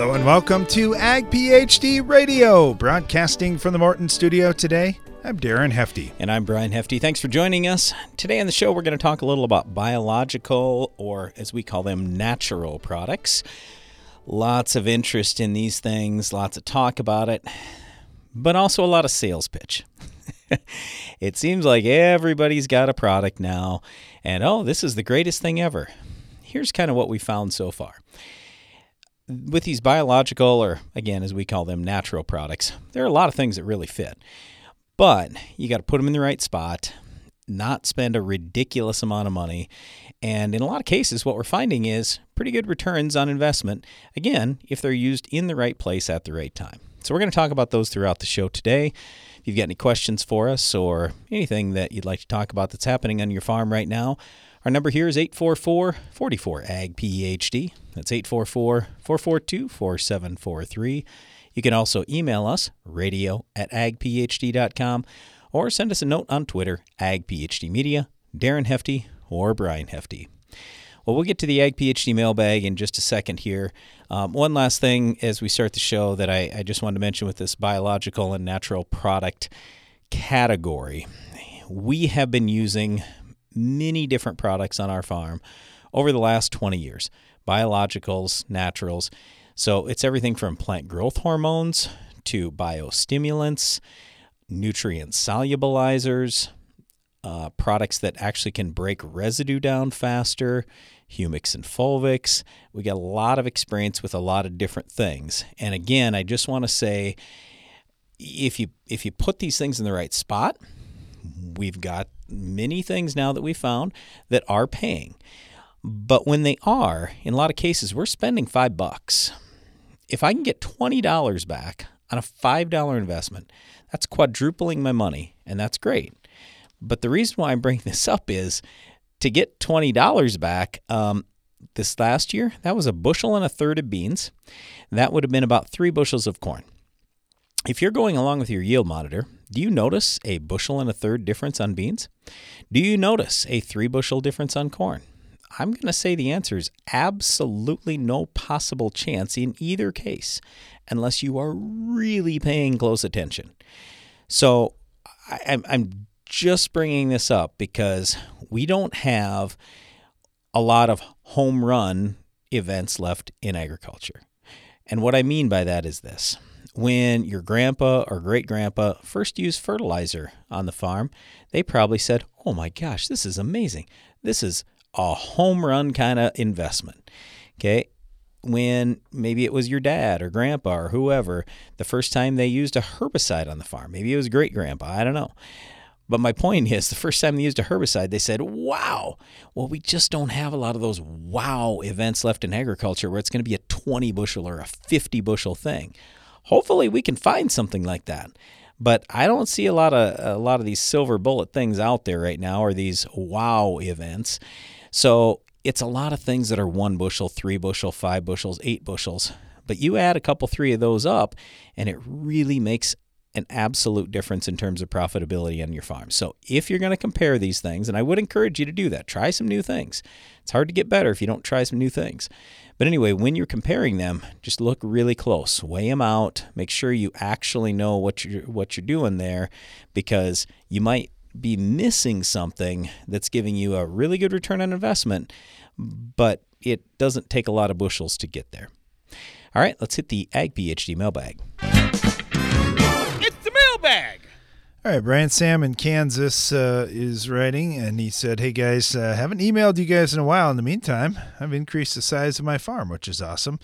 Hello and welcome to Ag PhD Radio, broadcasting from the Morton studio today. I'm Darren Hefty. And I'm Brian Hefty. Thanks for joining us. Today on the show, we're going to talk a little about biological, or as we call them, natural products. Lots of interest in these things, lots of talk about it, but also a lot of sales pitch. it seems like everybody's got a product now, and oh, this is the greatest thing ever. Here's kind of what we found so far with these biological, or again, as we call them, natural products, there are a lot of things that really fit. But you got to put them in the right spot, not spend a ridiculous amount of money. And in a lot of cases, what we're finding is pretty good returns on investment, again, if they're used in the right place at the right time. So we're going to talk about those throughout the show today. If you've got any questions for us or anything that you'd like to talk about that's happening on your farm right now, our number here is 844 44 AG PhD. That's 844 442 4743. You can also email us, radio at agphd.com, or send us a note on Twitter, agphdmedia, Darren Hefty, or Brian Hefty. Well, we'll get to the Ag PhD mailbag in just a second here. Um, one last thing as we start the show that I, I just wanted to mention with this biological and natural product category. We have been using many different products on our farm over the last 20 years biologicals, naturals. So it's everything from plant growth hormones to biostimulants, nutrient solubilizers, uh, products that actually can break residue down faster, humics and fulvics. We got a lot of experience with a lot of different things. And again, I just want to say if you if you put these things in the right spot, we've got many things now that we found that are paying. But when they are, in a lot of cases, we're spending five bucks. If I can get $20 back on a $5 investment, that's quadrupling my money, and that's great. But the reason why I'm bringing this up is to get $20 back um, this last year, that was a bushel and a third of beans. That would have been about three bushels of corn. If you're going along with your yield monitor, do you notice a bushel and a third difference on beans? Do you notice a three bushel difference on corn? I'm going to say the answer is absolutely no possible chance in either case unless you are really paying close attention. So I, am just bringing this up because we don't have a lot of home run events left in agriculture. And what I mean by that is this when your grandpa or great grandpa first used fertilizer on the farm, they probably said, Oh my gosh, this is amazing. This is a home run kind of investment. Okay. When maybe it was your dad or grandpa or whoever, the first time they used a herbicide on the farm, maybe it was great grandpa, I don't know. But my point is, the first time they used a herbicide, they said, wow. Well, we just don't have a lot of those wow events left in agriculture where it's going to be a 20 bushel or a 50 bushel thing. Hopefully, we can find something like that. But I don't see a lot of a lot of these silver bullet things out there right now, or these wow events. So it's a lot of things that are one bushel, three bushel, five bushels, eight bushels. But you add a couple, three of those up, and it really makes an absolute difference in terms of profitability on your farm. So if you're going to compare these things, and I would encourage you to do that, try some new things. It's hard to get better if you don't try some new things. But anyway, when you're comparing them, just look really close, weigh them out, make sure you actually know what you're what you're doing there, because you might be missing something that's giving you a really good return on investment, but it doesn't take a lot of bushels to get there. All right, let's hit the Ag PhD mailbag. All right, Brian Sam in Kansas uh, is writing, and he said, "Hey guys, uh, haven't emailed you guys in a while. In the meantime, I've increased the size of my farm, which is awesome.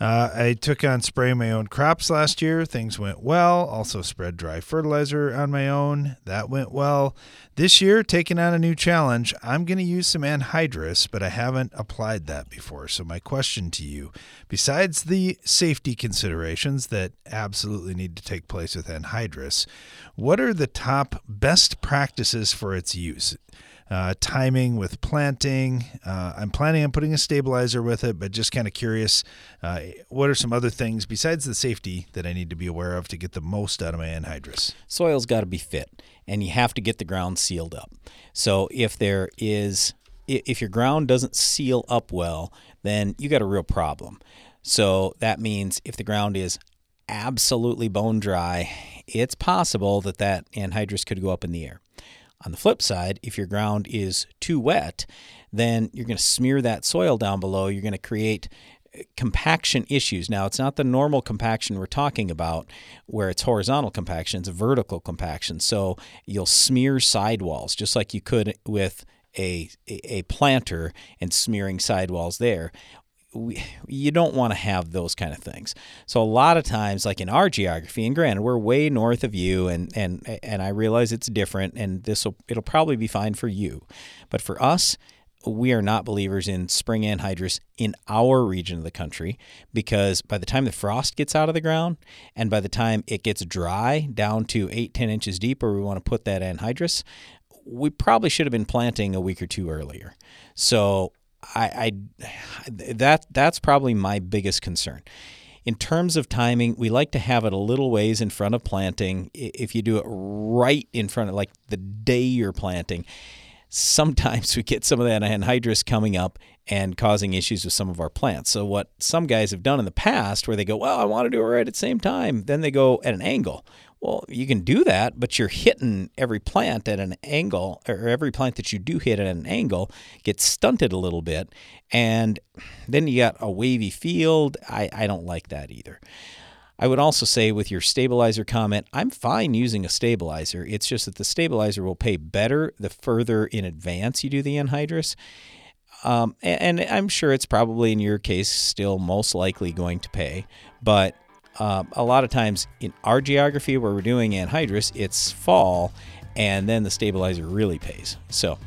Uh, I took on spraying my own crops last year. Things went well. Also spread dry fertilizer on my own. That went well. This year, taking on a new challenge. I'm going to use some anhydrous, but I haven't applied that before. So my question to you, besides the safety considerations that absolutely need to take place with anhydrous, what are the top best practices for its use? Uh, timing with planting. Uh, I'm planning on putting a stabilizer with it, but just kind of curious uh, what are some other things besides the safety that I need to be aware of to get the most out of my anhydrous? Soil's got to be fit, and you have to get the ground sealed up. So if there is, if your ground doesn't seal up well, then you got a real problem. So that means if the ground is absolutely bone dry, it's possible that that anhydrous could go up in the air. On the flip side, if your ground is too wet, then you're going to smear that soil down below. You're going to create uh, compaction issues. Now, it's not the normal compaction we're talking about where it's horizontal compaction, it's vertical compaction. So you'll smear sidewalls just like you could with a, a planter and smearing sidewalls there. We, you don't want to have those kind of things. So a lot of times, like in our geography, and granted, we're way north of you, and and and I realize it's different, and this will it'll probably be fine for you, but for us, we are not believers in spring anhydrous in our region of the country because by the time the frost gets out of the ground and by the time it gets dry down to 8 10 inches deep where we want to put that anhydrous we probably should have been planting a week or two earlier so I, I that that's probably my biggest concern in terms of timing, we like to have it a little ways in front of planting. If you do it right in front of, like the day you're planting, sometimes we get some of that anhydrous coming up and causing issues with some of our plants. So what some guys have done in the past where they go, well, I want to do it right at the same time, then they go at an angle. Well, you can do that, but you're hitting every plant at an angle, or every plant that you do hit at an angle gets stunted a little bit. And then you got a wavy field. I, I don't like that either. I would also say with your stabilizer comment, I'm fine using a stabilizer. It's just that the stabilizer will pay better the further in advance you do the anhydrous. Um, and, and, I'm sure it's probably in your case still most likely going to pay. But uh, a lot of times in our geography where we're doing anhydrous, it's fall, and then the stabilizer really pays. So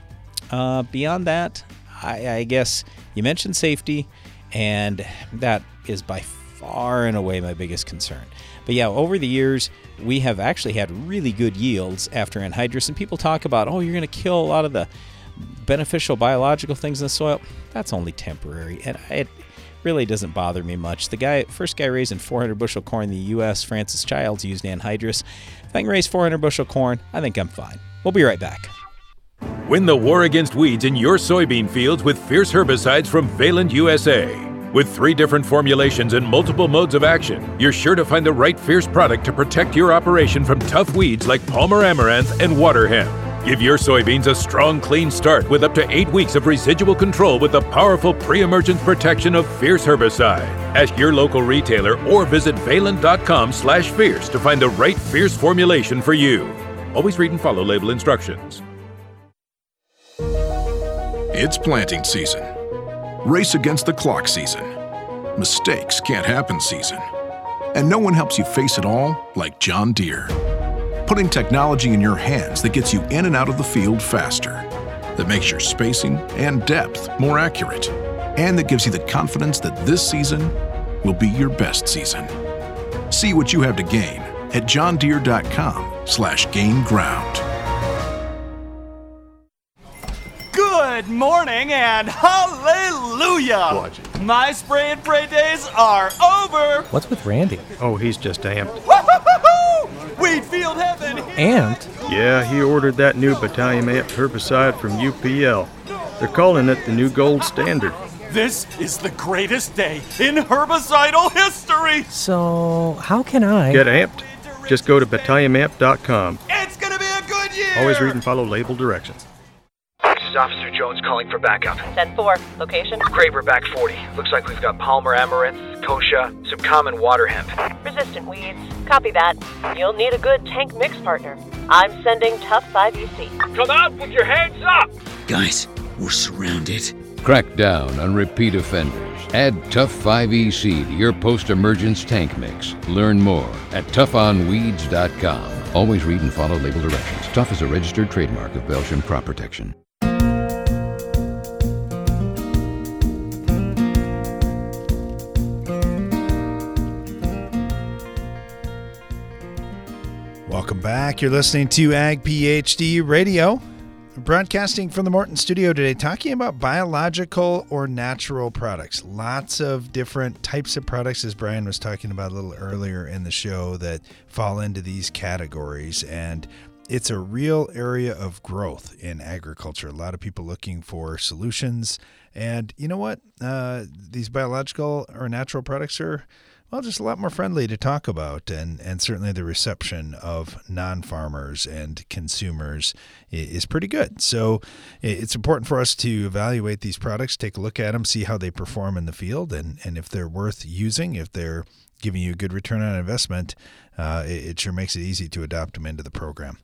uh, beyond that, I, I guess you mentioned safety, and that is by far and away my biggest concern. But yeah, over the years, we have actually had really good yields after anhydrous, and people talk about, oh, you're going to kill a lot of the beneficial biological things in the soil. That's only temporary, and it really doesn't bother me much. The guy, first guy raising 400 bushel corn in the U.S., Francis Childs, used anhydrous. If I can raise 400 bushel corn, I think I'm fine. We'll be right back. Win the war against weeds in your soybean fields with fierce herbicides from Valent USA. With three different formulations and multiple modes of action, you're sure to find the right fierce product to protect your operation from tough weeds like Palmer amaranth and water hemp. Give your soybeans a strong, clean start with up to eight weeks of residual control with the powerful pre-emergence protection of Fierce herbicide. Ask your local retailer or visit valent.com slash fierce to find the right Fierce formulation for you. Always read and follow label instructions. It's planting season race against the clock season, mistakes can't happen season. And no one helps you face it all like John Deere. Putting technology in your hands that gets you in and out of the field faster, that makes your spacing and depth more accurate, and that gives you the confidence that this season will be your best season. See what you have to gain at johndeere.com slash gain Good morning and hallelujah! Watch it. My spray and pray days are over! What's with Randy? Oh, he's just amped. Wheat field heaven! And? Yeah, he ordered that new Battalion Amped herbicide from UPL. They're calling it the new gold standard. This is the greatest day in herbicidal history! So, how can I? Get amped. Just go to battalionamp.com. It's gonna be a good year! Always read and follow label directions is Officer Jones calling for backup. 10-4. Location? Craver back 40. Looks like we've got Palmer amaranth, kochia, some common water hemp. Resistant weeds. Copy that. You'll need a good tank mix partner. I'm sending Tough 5 EC. Come out with your hands up! Guys, we're surrounded. Crack down on repeat offenders. Add Tough 5 EC to your post-emergence tank mix. Learn more at toughonweeds.com. Always read and follow label directions. Tough is a registered trademark of Belchim Crop Protection. Back. You're listening to Ag PhD Radio, broadcasting from the Morton studio today, talking about biological or natural products. Lots of different types of products, as Brian was talking about a little earlier in the show, that fall into these categories. And it's a real area of growth in agriculture. A lot of people looking for solutions. And you know what? Uh, these biological or natural products are well, just a lot more friendly to talk about, and, and certainly the reception of non farmers and consumers is pretty good. So it's important for us to evaluate these products, take a look at them, see how they perform in the field, and, and if they're worth using, if they're giving you a good return on investment, uh, it, it, sure makes it easy to adopt them into the program.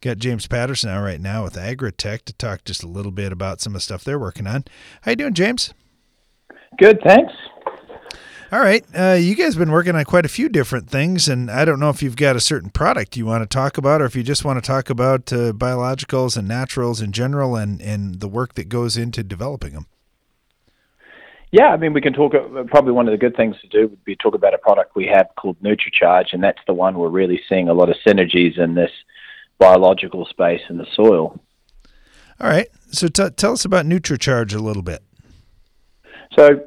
Got James Patterson out right now with Agritech to talk just a little bit about some of the stuff they're working on. How you doing, James? Good, thanks. All right. Uh, you guys have been working on quite a few different things, and I don't know if you've got a certain product you want to talk about, or if you just want to talk about uh, biologicals and naturals in general and, and the work that goes into developing them. Yeah, I mean, we can talk. Uh, probably one of the good things to do would be talk about a product we have called NutriCharge, and that's the one we're really seeing a lot of synergies in this biological space in the soil. All right. So t- tell us about NutriCharge a little bit. So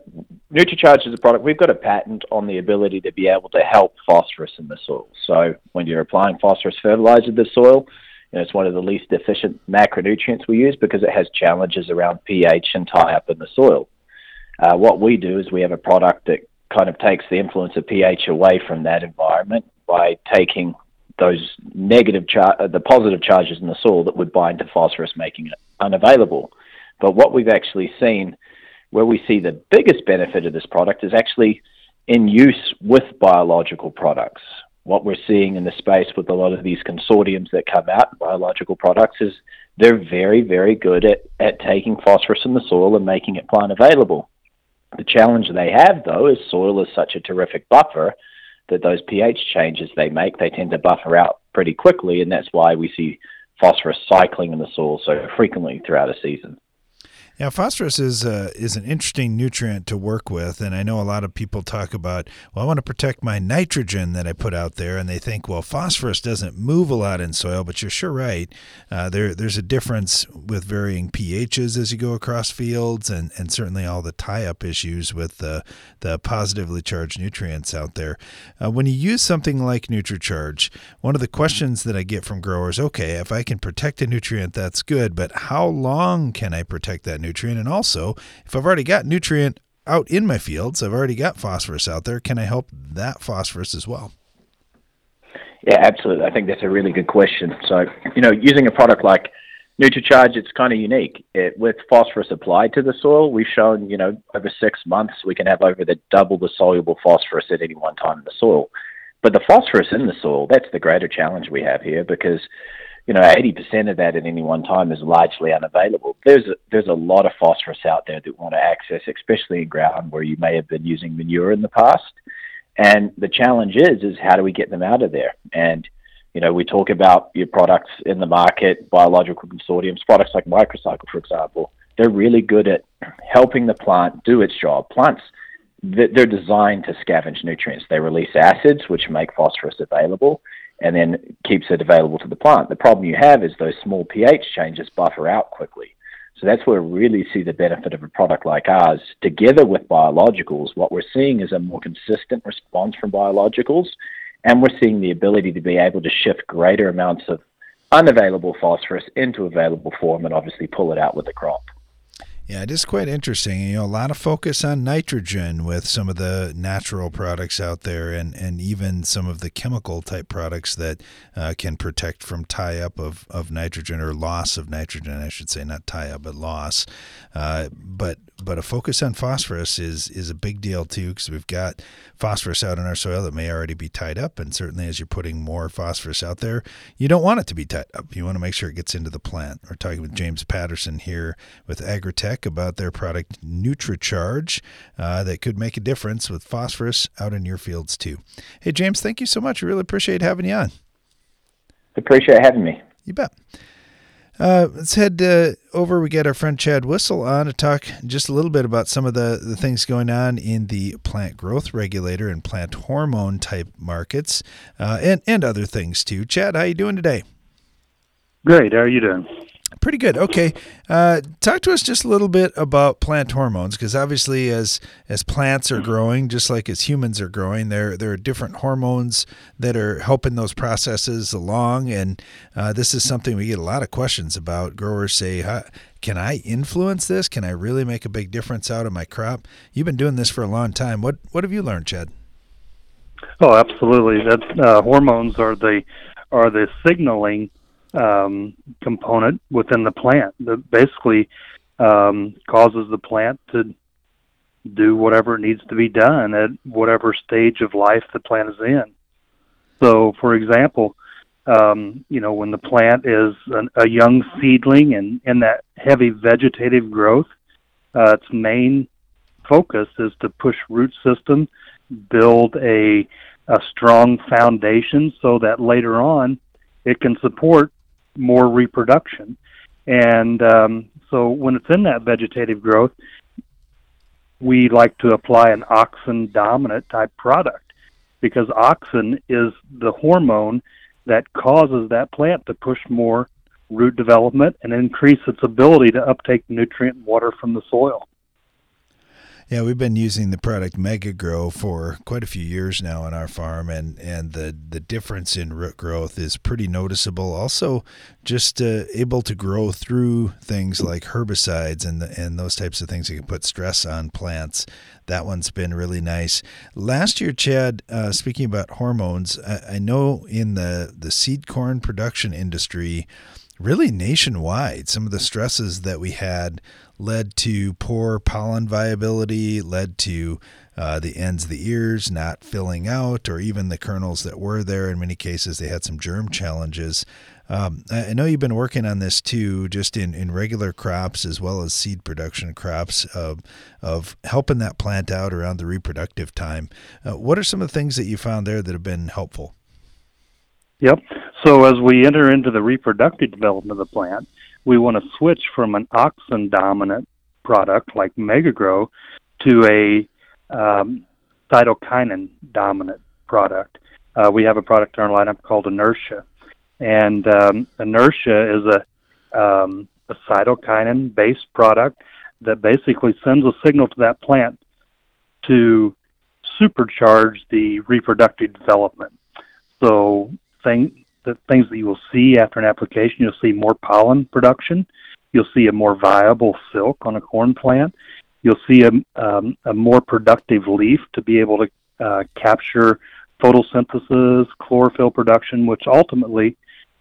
NutriCharge is a product. We've got a patent on the ability to be able to help phosphorus in the soil. So when you're applying phosphorus fertilizer to the soil, you know, it's one of the least efficient macronutrients we use because it has challenges around pH and tie up in the soil. Uh, what we do is we have a product that kind of takes the influence of pH away from that environment by taking those negative char- uh, the positive charges in the soil that would bind to phosphorus, making it unavailable. But what we've actually seen where we see the biggest benefit of this product is actually in use with biological products. What we're seeing in the space with a lot of these consortiums that come out, biological products, is they're very, very good at, at taking phosphorus in the soil and making it plant available. The challenge they have, though, is soil is such a terrific buffer that those pH changes they make, they tend to buffer out pretty quickly, and that's why we see phosphorus cycling in the soil so frequently throughout a season. Yeah, phosphorus is uh, is an interesting nutrient to work with, and I know a lot of people talk about, well, I want to protect my nitrogen that I put out there, and they think, well, phosphorus doesn't move a lot in soil, but you're sure right. Uh, there, there's a difference with varying pHs as you go across fields, and, and certainly all the tie-up issues with the the positively charged nutrients out there. Uh, when you use something like NutriCharge, one of the questions that I get from growers, okay, if I can protect a nutrient, that's good, but how long can I protect that? Nutrient? And also, if I've already got nutrient out in my fields, I've already got phosphorus out there, can I help that phosphorus as well? Yeah, absolutely. I think that's a really good question. So, you know, using a product like NutriCharge, it's kind of unique. It, with phosphorus applied to the soil, we've shown, you know, over six months we can have over the double the soluble phosphorus at any one time in the soil. But the phosphorus in the soil, that's the greater challenge we have here because you know, 80% of that at any one time is largely unavailable. There's a, there's a lot of phosphorus out there that want to access, especially in ground where you may have been using manure in the past. And the challenge is, is how do we get them out of there? And, you know, we talk about your products in the market, biological consortiums, products like Microcycle, for example. They're really good at helping the plant do its job. Plants, they're designed to scavenge nutrients. They release acids, which make phosphorus available and then keeps it available to the plant. The problem you have is those small pH changes buffer out quickly. So that's where we really see the benefit of a product like ours. Together with biologicals, what we're seeing is a more consistent response from biologicals, and we're seeing the ability to be able to shift greater amounts of unavailable phosphorus into available form and obviously pull it out with the crop. Yeah, it is quite interesting. You know, a lot of focus on nitrogen with some of the natural products out there, and, and even some of the chemical type products that uh, can protect from tie up of, of nitrogen or loss of nitrogen, I should say, not tie up, but loss. Uh, but but a focus on phosphorus is is a big deal too because we've got phosphorus out in our soil that may already be tied up, and certainly as you're putting more phosphorus out there, you don't want it to be tied up. You want to make sure it gets into the plant. We're talking with James Patterson here with Agritech about their product NutriCharge uh, that could make a difference with phosphorus out in your fields too. Hey James, thank you so much. I really appreciate having you on. Appreciate having me. You bet. Uh, let's head uh, over. We get our friend Chad Whistle on to talk just a little bit about some of the, the things going on in the plant growth regulator and plant hormone type markets, uh, and and other things too. Chad, how you doing today? Great. How are you doing? Pretty good. Okay, uh, talk to us just a little bit about plant hormones, because obviously, as as plants are growing, just like as humans are growing, there there are different hormones that are helping those processes along. And uh, this is something we get a lot of questions about. Growers say, "Can I influence this? Can I really make a big difference out of my crop?" You've been doing this for a long time. What what have you learned, Chad? Oh, absolutely. That uh, hormones are the are the signaling um, component within the plant that basically um, causes the plant to do whatever needs to be done at whatever stage of life the plant is in. So, for example, um, you know, when the plant is an, a young seedling and in that heavy vegetative growth, uh, its main focus is to push root system, build a, a strong foundation so that later on it can support more reproduction. And um, so when it's in that vegetative growth, we like to apply an auxin dominant type product because auxin is the hormone that causes that plant to push more root development and increase its ability to uptake nutrient and water from the soil. Yeah, we've been using the product Mega Grow for quite a few years now on our farm, and, and the, the difference in root growth is pretty noticeable. Also, just uh, able to grow through things like herbicides and the, and those types of things that can put stress on plants. That one's been really nice. Last year, Chad, uh, speaking about hormones, I, I know in the, the seed corn production industry, really nationwide, some of the stresses that we had led to poor pollen viability, led to uh, the ends of the ears not filling out, or even the kernels that were there. In many cases, they had some germ challenges. Um, I know you've been working on this too, just in, in regular crops as well as seed production crops, of, of helping that plant out around the reproductive time. Uh, what are some of the things that you found there that have been helpful? Yep. So as we enter into the reproductive development of the plant, we want to switch from an auxin dominant product like Megagrow to a um, cytokinin dominant product. Uh, we have a product in our lineup called Inertia, and um, Inertia is a, um, a cytokinin based product that basically sends a signal to that plant to supercharge the reproductive development. So, thing, the things that you will see after an application. You'll see more pollen production. You'll see a more viable silk on a corn plant. You'll see a, um, a more productive leaf to be able to uh, capture photosynthesis, chlorophyll production, which ultimately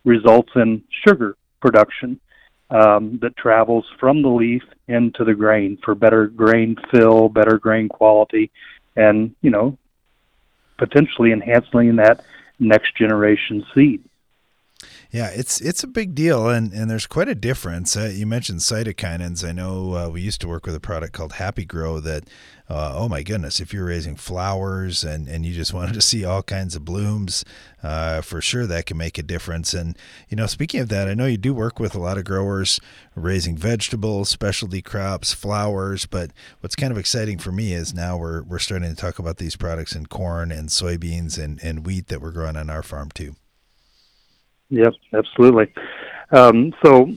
results in sugar production um, that travels from the leaf into the grain for better grain fill, better grain quality, and you know potentially enhancing that next generation seed. Yeah, it's it's a big deal, and, and there's quite a difference. Uh, you mentioned cytokinins. I know uh, we used to work with a product called Happy Grow that, uh, oh my goodness, if you're raising flowers and, and you just wanted to see all kinds of blooms, uh, for sure that can make a difference. And you know, speaking of that, I know you do work with a lot of growers raising vegetables, specialty crops, flowers. But what's kind of exciting for me is now we're we're starting to talk about these products in corn and soybeans and, and wheat that we're growing on our farm too. Yep, absolutely. Um, so,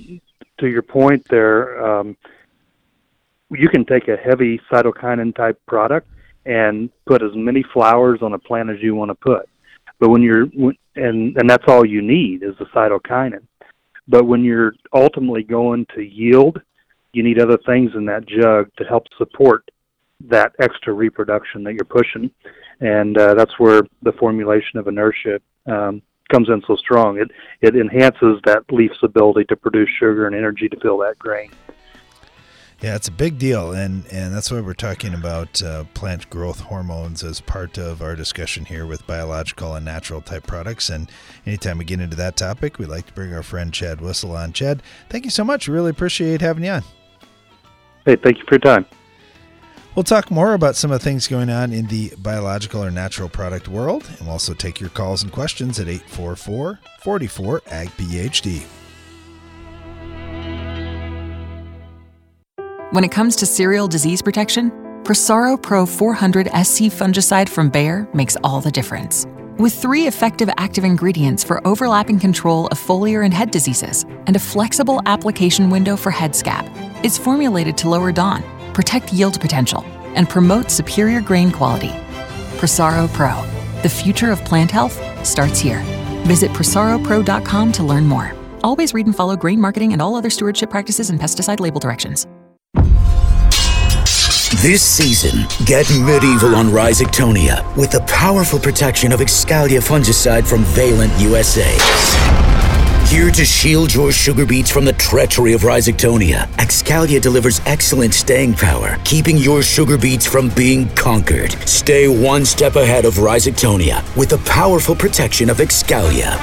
to your point there, um, you can take a heavy cytokinin type product and put as many flowers on a plant as you want to put. But when you're and and that's all you need is the cytokinin. But when you're ultimately going to yield, you need other things in that jug to help support that extra reproduction that you're pushing, and uh, that's where the formulation of inertia um, comes in so strong. It it enhances that leaf's ability to produce sugar and energy to fill that grain. Yeah, it's a big deal, and and that's why we're talking about uh, plant growth hormones as part of our discussion here with biological and natural type products. And anytime we get into that topic, we like to bring our friend Chad Whistle on. Chad, thank you so much. Really appreciate having you on. Hey, thank you for your time. We'll talk more about some of the things going on in the biological or natural product world, and we'll also take your calls and questions at 844 44 AG PhD. When it comes to cereal disease protection, Prosaro Pro 400 SC fungicide from Bayer makes all the difference. With three effective active ingredients for overlapping control of foliar and head diseases, and a flexible application window for head scab, it's formulated to lower DON, protect yield potential, and promote superior grain quality. Prosaro Pro. The future of plant health starts here. Visit prosaropro.com to learn more. Always read and follow grain marketing and all other stewardship practices and pesticide label directions. This season, get medieval on Rhizoctonia with the powerful protection of Excalia fungicide from Valent USA. Here to shield your sugar beets from the treachery of Rhizoctonia, Excalia delivers excellent staying power, keeping your sugar beets from being conquered. Stay one step ahead of Rhizoctonia with the powerful protection of Excalia.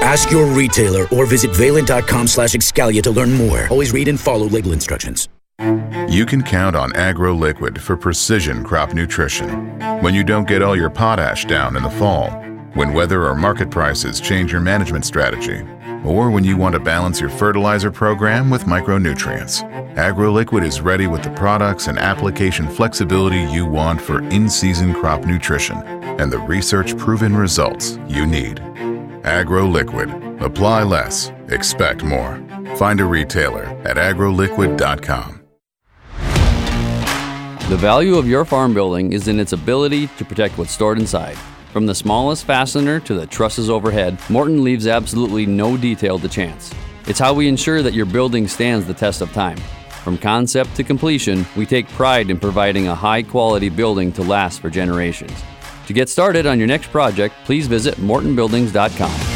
Ask your retailer or visit valent.com slash Excalia to learn more. Always read and follow label instructions. You can count on AgroLiquid for precision crop nutrition. When you don't get all your potash down in the fall, when weather or market prices change your management strategy, or when you want to balance your fertilizer program with micronutrients. AgroLiquid is ready with the products and application flexibility you want for in season crop nutrition and the research proven results you need. AgroLiquid. Apply less, expect more. Find a retailer at agroliquid.com. The value of your farm building is in its ability to protect what's stored inside. From the smallest fastener to the trusses overhead, Morton leaves absolutely no detail to chance. It's how we ensure that your building stands the test of time. From concept to completion, we take pride in providing a high quality building to last for generations. To get started on your next project, please visit mortonbuildings.com.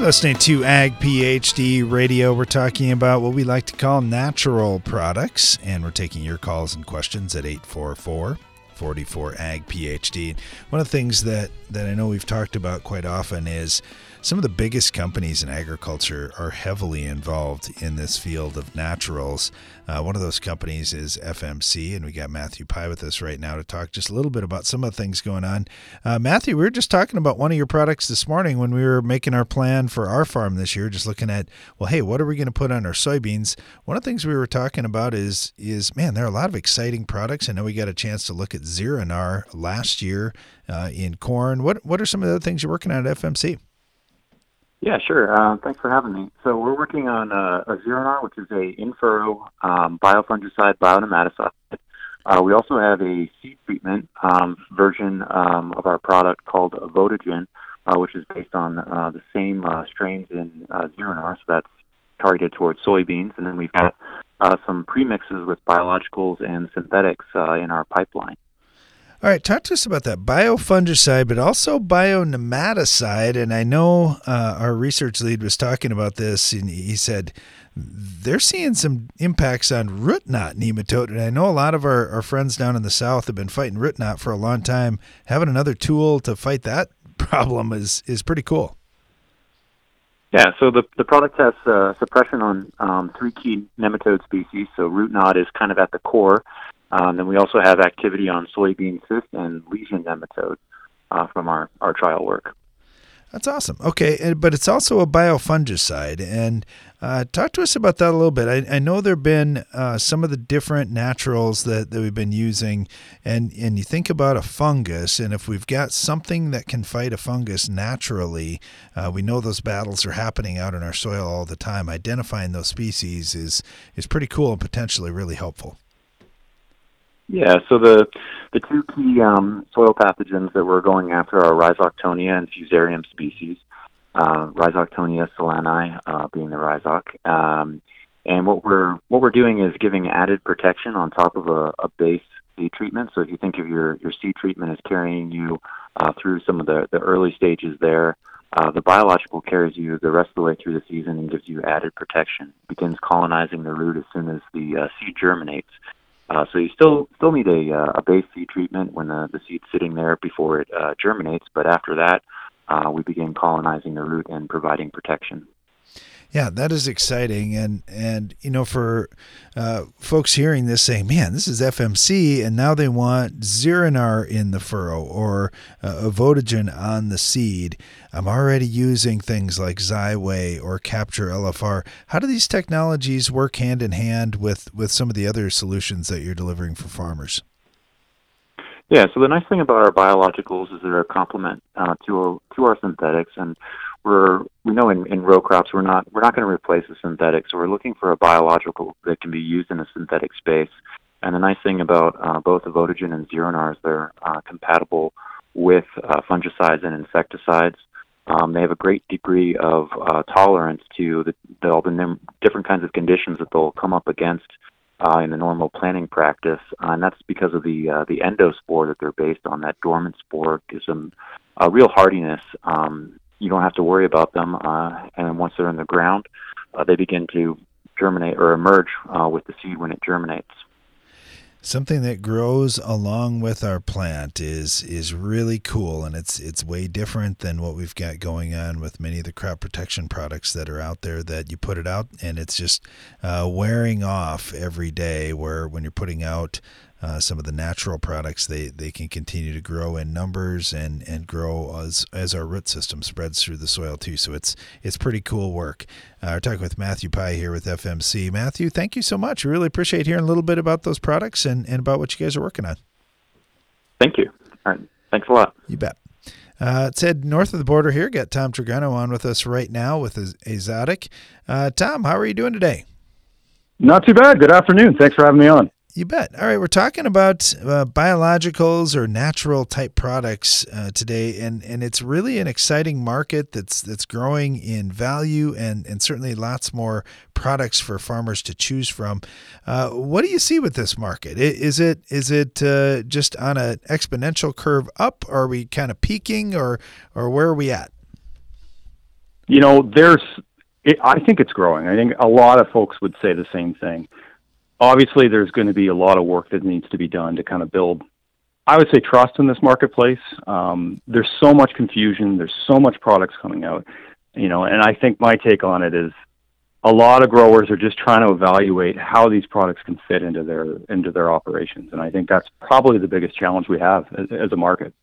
You're listening to Ag PhD Radio. We're talking about what we like to call natural products, and we're taking your calls and questions at 844 44 Ag PhD. One of the things that, that I know we've talked about quite often is some of the biggest companies in agriculture are heavily involved in this field of naturals. Uh, one of those companies is FMC, and we got Matthew Pye with us right now to talk just a little bit about some of the things going on. Uh, Matthew, we were just talking about one of your products this morning when we were making our plan for our farm this year, just looking at, well, hey, what are we going to put on our soybeans? One of the things we were talking about is, is man, there are a lot of exciting products. I know we got a chance to look at Zironar last year uh, in corn. What, what are some of the other things you're working on at FMC? Yeah, sure. Uh, thanks for having me. So we're working on uh, a Zironar, which is a in-furrow um, biofungicide, bionematicide. Uh, we also have a seed treatment um, version um, of our product called Votogen, uh, which is based on uh, the same uh, strains in uh, Zironar, so that's targeted towards soybeans. And then we've got uh, some premixes with biologicals and synthetics uh, in our pipeline. All right, talk to us about that biofungicide, but also bionematicide. And I know uh, our research lead was talking about this, and he said they're seeing some impacts on root knot nematode. And I know a lot of our, our friends down in the south have been fighting root knot for a long time. Having another tool to fight that problem is is pretty cool. Yeah, so the the product has uh, suppression on um, three key nematode species. So root knot is kind of at the core. Um, then we also have activity on soybean cyst and lesion nematode uh, from our, our trial work. That's awesome. Okay, but it's also a biofungicide, and uh, talk to us about that a little bit. I, I know there've been uh, some of the different naturals that, that we've been using, and and you think about a fungus, and if we've got something that can fight a fungus naturally, uh, we know those battles are happening out in our soil all the time. Identifying those species is is pretty cool and potentially really helpful. Yeah, so the the two key um, soil pathogens that we're going after are Rhizoctonia and Fusarium species. Uh, Rhizoctonia solani uh, being the rhizoc, um, and what we're what we're doing is giving added protection on top of a, a base seed treatment. So if you think of your your seed treatment as carrying you uh, through some of the the early stages there, uh, the biological carries you the rest of the way through the season and gives you added protection. Begins colonizing the root as soon as the uh, seed germinates. Uh, so you still still need a, uh, a base seed treatment when the, the seed's sitting there before it uh, germinates, but after that, uh, we begin colonizing the root and providing protection. Yeah, that is exciting, and and you know for uh, folks hearing this saying, "Man, this is FMC," and now they want Zironar in the furrow or uh, Avotogen on the seed. I'm already using things like Xyway or Capture LFR. How do these technologies work hand in hand with with some of the other solutions that you're delivering for farmers? Yeah, so the nice thing about our biologicals is they're a complement uh, to our, to our synthetics, and we're we know in, in row crops we're not we're not going to replace the synthetic, so we're looking for a biological that can be used in a synthetic space. And the nice thing about uh, both Avotogen and Zironar is they're uh, compatible with uh, fungicides and insecticides. Um, they have a great degree of uh, tolerance to the, the, all the different kinds of conditions that they'll come up against uh, in the normal planting practice, uh, and that's because of the the endospore that they're based on. That dormant spore gives them a real hardiness um, you don't have to worry about them. Uh, and once they're in the ground, uh, they begin to germinate or emerge uh, with the seed when it germinates. Something that grows along with our plant is is really cool, and it's it's way different than what we've got going on with many of the crop protection products that are out there. That you put it out, and it's just uh, wearing off every day. Where when you're putting out uh, some of the natural products they, they can continue to grow in numbers and, and grow as as our root system spreads through the soil too. So it's it's pretty cool work. Uh, we're talking with Matthew Pye here with FMC. Matthew, thank you so much. We really appreciate hearing a little bit about those products and, and about what you guys are working on. Thank you. All right. Thanks a lot. You bet. Uh, let's head north of the border here. Got Tom Trigano on with us right now with Azotic. Uh, Tom, how are you doing today? Not too bad. Good afternoon. Thanks for having me on. You bet. All right, we're talking about uh, biologicals or natural type products uh, today, and, and it's really an exciting market that's that's growing in value and, and certainly lots more products for farmers to choose from. Uh, what do you see with this market? Is it is it uh, just on an exponential curve up? Are we kind of peaking, or or where are we at? You know, there's. It, I think it's growing. I think a lot of folks would say the same thing obviously there's going to be a lot of work that needs to be done to kind of build i would say trust in this marketplace. Um, there's so much confusion. There's so much products coming out you know and i think my take on it is a lot of growers are just trying to evaluate how these products can fit into their into their operations and i think that's probably the biggest challenge we have as, as a market.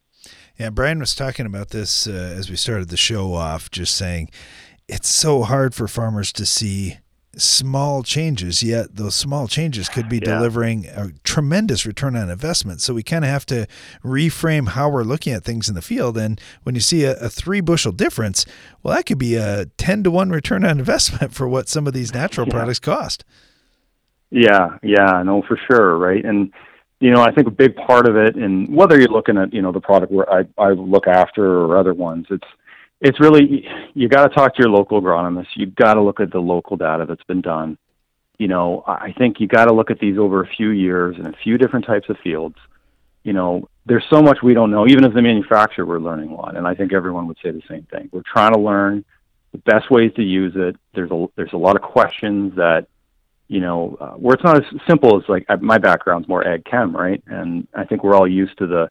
Yeah brian was talking about this uh, as we started the show off just saying it's so hard for farmers to see small changes, yet those small changes could be yeah. delivering a tremendous return on investment. So we kind of have to reframe how we're looking at things in the field. And when you see a, a, three bushel difference, well, that could be a 10 to 1 return on investment for what some of these natural yeah. products cost. Yeah, yeah, no, for sure, right? And you know, I think a big part of it, and whether you're looking at you know the product where I I look after or other ones, it's it's really you got to talk to your local agronomist. You got to look at the local data that's been done. You know, I think you got to look at these over a few years in a few different types of fields. You know, there's so much we don't know. Even as the manufacturer, we're learning a lot, and I think everyone would say the same thing. We're trying to learn the best ways to use it. There's a there's a lot of questions that you know uh, where it's not as simple as like my background's more ag chem, right? And I think we're all used to the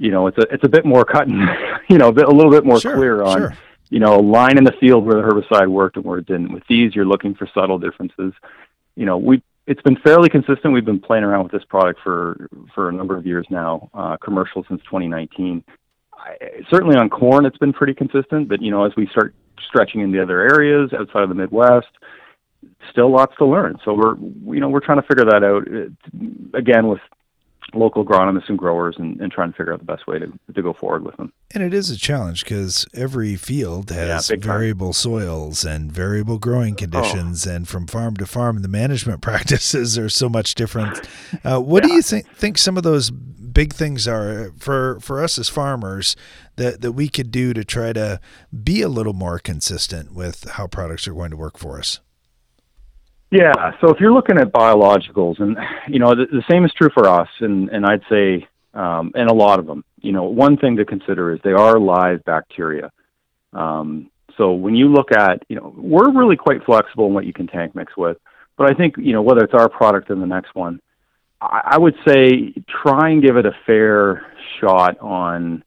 you know, it's a it's a bit more cut and you know, a, bit, a little bit more sure, clear on sure. you know, a line in the field where the herbicide worked and where it didn't. With these, you're looking for subtle differences. You know, we it's been fairly consistent. We've been playing around with this product for for a number of years now, uh, commercial since 2019. I, certainly on corn, it's been pretty consistent. But you know, as we start stretching into other areas outside of the Midwest, still lots to learn. So we're you know we're trying to figure that out uh, again with local agronomists and growers and, and trying to figure out the best way to, to go forward with them. And it is a challenge because every field has yeah, variable time. soils and variable growing oh. conditions, oh. and from farm to farm, the management practices are so much different. Uh, what yeah. do you think think some of those big things are for for us as farmers that that we could do to try to be a little more consistent with how products are going to work for us? Yeah. So if you're looking at biologicals, and you know the, the same is true for us, and and I'd say, um, and a lot of them. You know, one thing to consider is they are live bacteria. Um, so when you look at, you know, we're really quite flexible in what you can tank mix with. But I think, you know, whether it's our product or the next one, I, I would say try and give it a fair shot on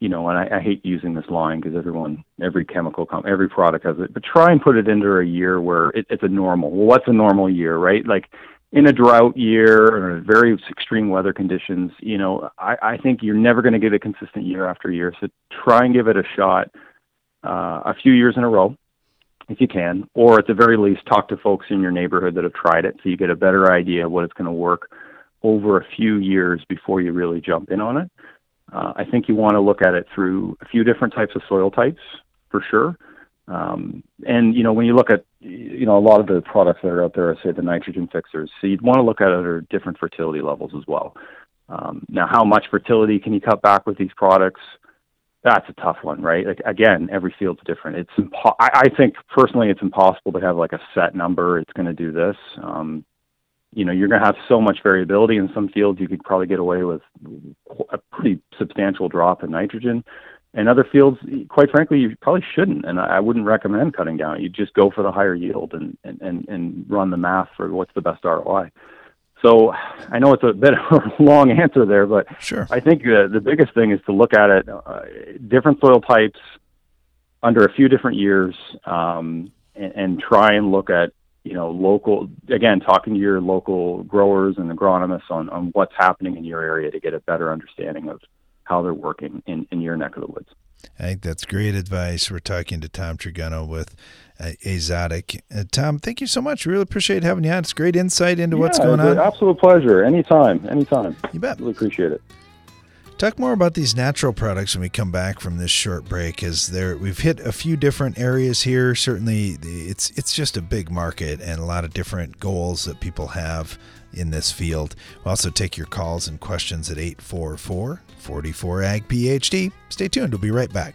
you know, and I, I hate using this line because everyone, every chemical, com- every product has it, but try and put it into a year where it, it's a normal. Well, what's a normal year, right? Like in a drought year or very extreme weather conditions, you know, I, I think you're never going to get a consistent year after year. So try and give it a shot uh, a few years in a row if you can, or at the very least, talk to folks in your neighborhood that have tried it so you get a better idea of what it's going to work over a few years before you really jump in on it. Uh, I think you want to look at it through a few different types of soil types for sure. Um, and you know, when you look at you know a lot of the products that are out there, say the nitrogen fixers, so you'd want to look at at different fertility levels as well. Um, now, how much fertility can you cut back with these products? That's a tough one, right? Like again, every field's different. It's impo- I, I think personally, it's impossible to have like a set number. It's going to do this. Um, you know you're going to have so much variability in some fields you could probably get away with a pretty substantial drop in nitrogen. In other fields quite frankly you probably shouldn't and i wouldn't recommend cutting down. You just go for the higher yield and and and run the math for what's the best roi so i know it's a bit of a long answer there but sure. I think uh, the biggest thing is to look at it uh, different soil types under a few different years um, and, and try and look at you know, local, again, talking to your local growers and agronomists on, on what's happening in your area to get a better understanding of how they're working in, in your neck of the woods. I think that's great advice. We're talking to Tom Tregunno with uh, Azotic. Uh, Tom, thank you so much. Really appreciate having you on. It's great insight into yeah, what's going on. Absolute pleasure. Anytime. Anytime. You bet. Really appreciate it. Talk more about these natural products when we come back from this short break. As there, we've hit a few different areas here. Certainly, it's it's just a big market and a lot of different goals that people have in this field. We'll also take your calls and questions at 844 44 Ag PhD. Stay tuned. We'll be right back.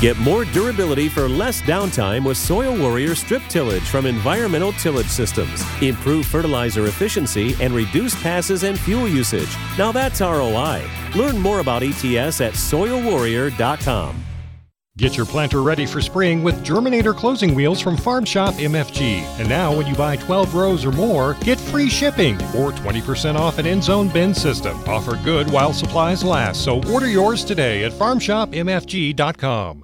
Get more durability for less downtime with Soil Warrior strip tillage from Environmental Tillage Systems. Improve fertilizer efficiency and reduce passes and fuel usage. Now that's ROI. Learn more about ETS at soilwarrior.com. Get your planter ready for spring with Germinator closing wheels from Farm Shop MFG. And now, when you buy 12 rows or more, get free shipping or 20% off an end zone bin system. Offer good while supplies last. So order yours today at farmshopmfg.com.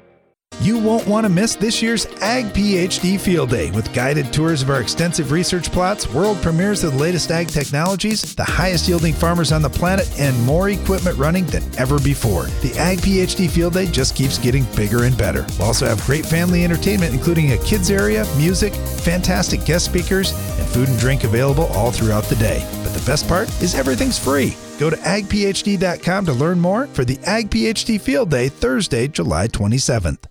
You won't want to miss this year's Ag PhD Field Day with guided tours of our extensive research plots, world premieres of the latest ag technologies, the highest yielding farmers on the planet, and more equipment running than ever before. The Ag PhD Field Day just keeps getting bigger and better. We'll also have great family entertainment, including a kids area, music, fantastic guest speakers, and food and drink available all throughout the day. But the best part is everything's free. Go to agphd.com to learn more for the Ag PhD Field Day Thursday, July 27th.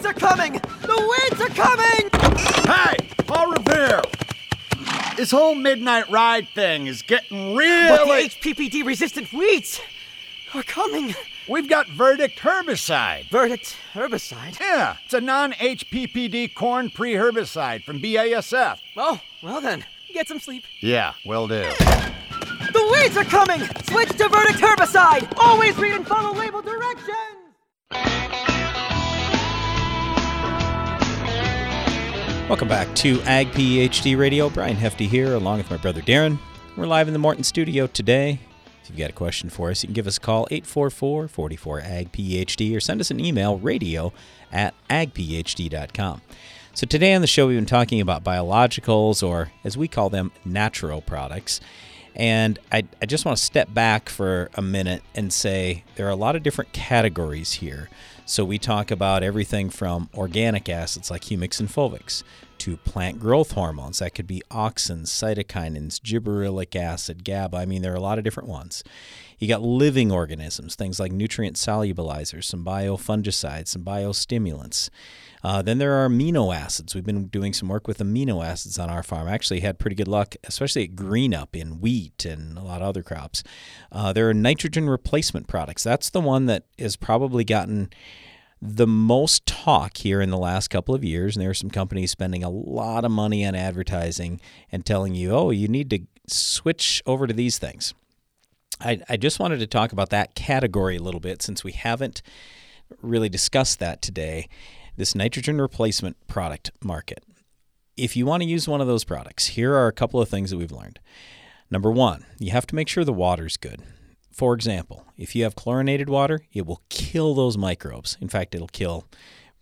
Weeds are coming! The weeds are coming! Hey, Paul Revere! This whole midnight ride thing is getting really. But the HPPD resistant weeds are coming. We've got Verdict herbicide. Verdict herbicide? Yeah, it's a non HPPD corn pre herbicide from BASF. Oh, well then, get some sleep. Yeah, will do. The weeds are coming! Switch to Verdict herbicide! Always read and follow label directions! Welcome back to Ag PhD Radio. Brian Hefty here, along with my brother Darren. We're live in the Morton studio today. If you've got a question for us, you can give us a call 844 44 Ag PhD or send us an email radio at agphd.com. So, today on the show, we've been talking about biologicals, or as we call them, natural products. And I, I just want to step back for a minute and say there are a lot of different categories here. So we talk about everything from organic acids like humics and fulvics to plant growth hormones. That could be auxins, cytokinins, gibberellic acid, GABA. I mean, there are a lot of different ones. You got living organisms, things like nutrient solubilizers, some biofungicides, some biostimulants. Uh, then there are amino acids. We've been doing some work with amino acids on our farm. Actually, had pretty good luck, especially at green up in wheat and a lot of other crops. Uh, there are nitrogen replacement products. That's the one that has probably gotten the most talk here in the last couple of years. And there are some companies spending a lot of money on advertising and telling you, oh, you need to switch over to these things. I, I just wanted to talk about that category a little bit since we haven't really discussed that today this nitrogen replacement product market. If you want to use one of those products, here are a couple of things that we've learned. Number one, you have to make sure the water's good. For example, if you have chlorinated water, it will kill those microbes. In fact, it'll kill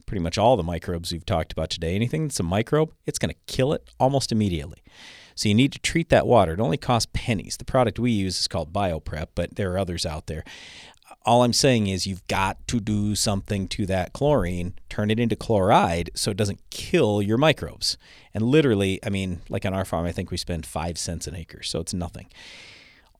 pretty much all the microbes we've talked about today. Anything that's a microbe, it's going to kill it almost immediately. So you need to treat that water. It only costs pennies. The product we use is called BioPrep, but there are others out there all I'm saying is you've got to do something to that chlorine, turn it into chloride so it doesn't kill your microbes. And literally, I mean, like on our farm, I think we spend five cents an acre, so it's nothing.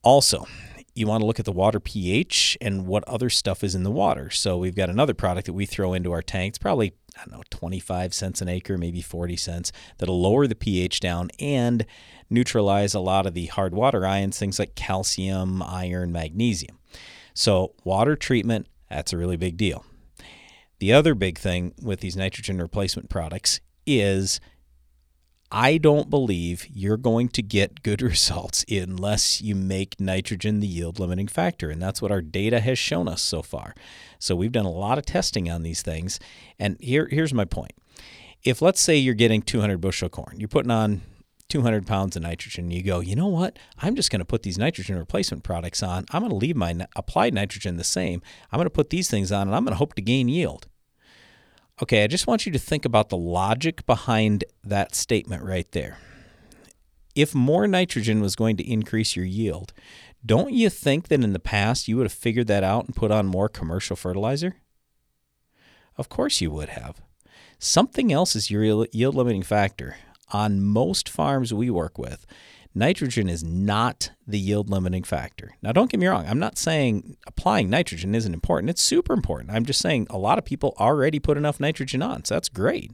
Also, you want to look at the water pH and what other stuff is in the water. So we've got another product that we throw into our tanks, probably, I don't know, 25 cents an acre, maybe 40 cents, that'll lower the pH down and neutralize a lot of the hard water ions, things like calcium, iron, magnesium. So, water treatment, that's a really big deal. The other big thing with these nitrogen replacement products is I don't believe you're going to get good results unless you make nitrogen the yield limiting factor. And that's what our data has shown us so far. So we've done a lot of testing on these things. And here, here's my point. If let's say you're getting 200 bushel corn, you're putting on 200 pounds of nitrogen. You go, you know what? I'm just going to put these nitrogen replacement products on. I'm going to leave my applied nitrogen the same. I'm going to put these things on and I'm going to hope to gain yield. Okay, I just want you to think about the logic behind that statement right there. If more nitrogen was going to increase your yield, don't you think that in the past you would have figured that out and put on more commercial fertilizer? Of course you would have. Something else is your yield limiting factor on most farms we work with, nitrogen is not the yield limiting factor. Now, don't get me wrong, I'm not saying applying nitrogen isn't important. It's super important. I'm just saying a lot of people already put enough nitrogen on, so that's great.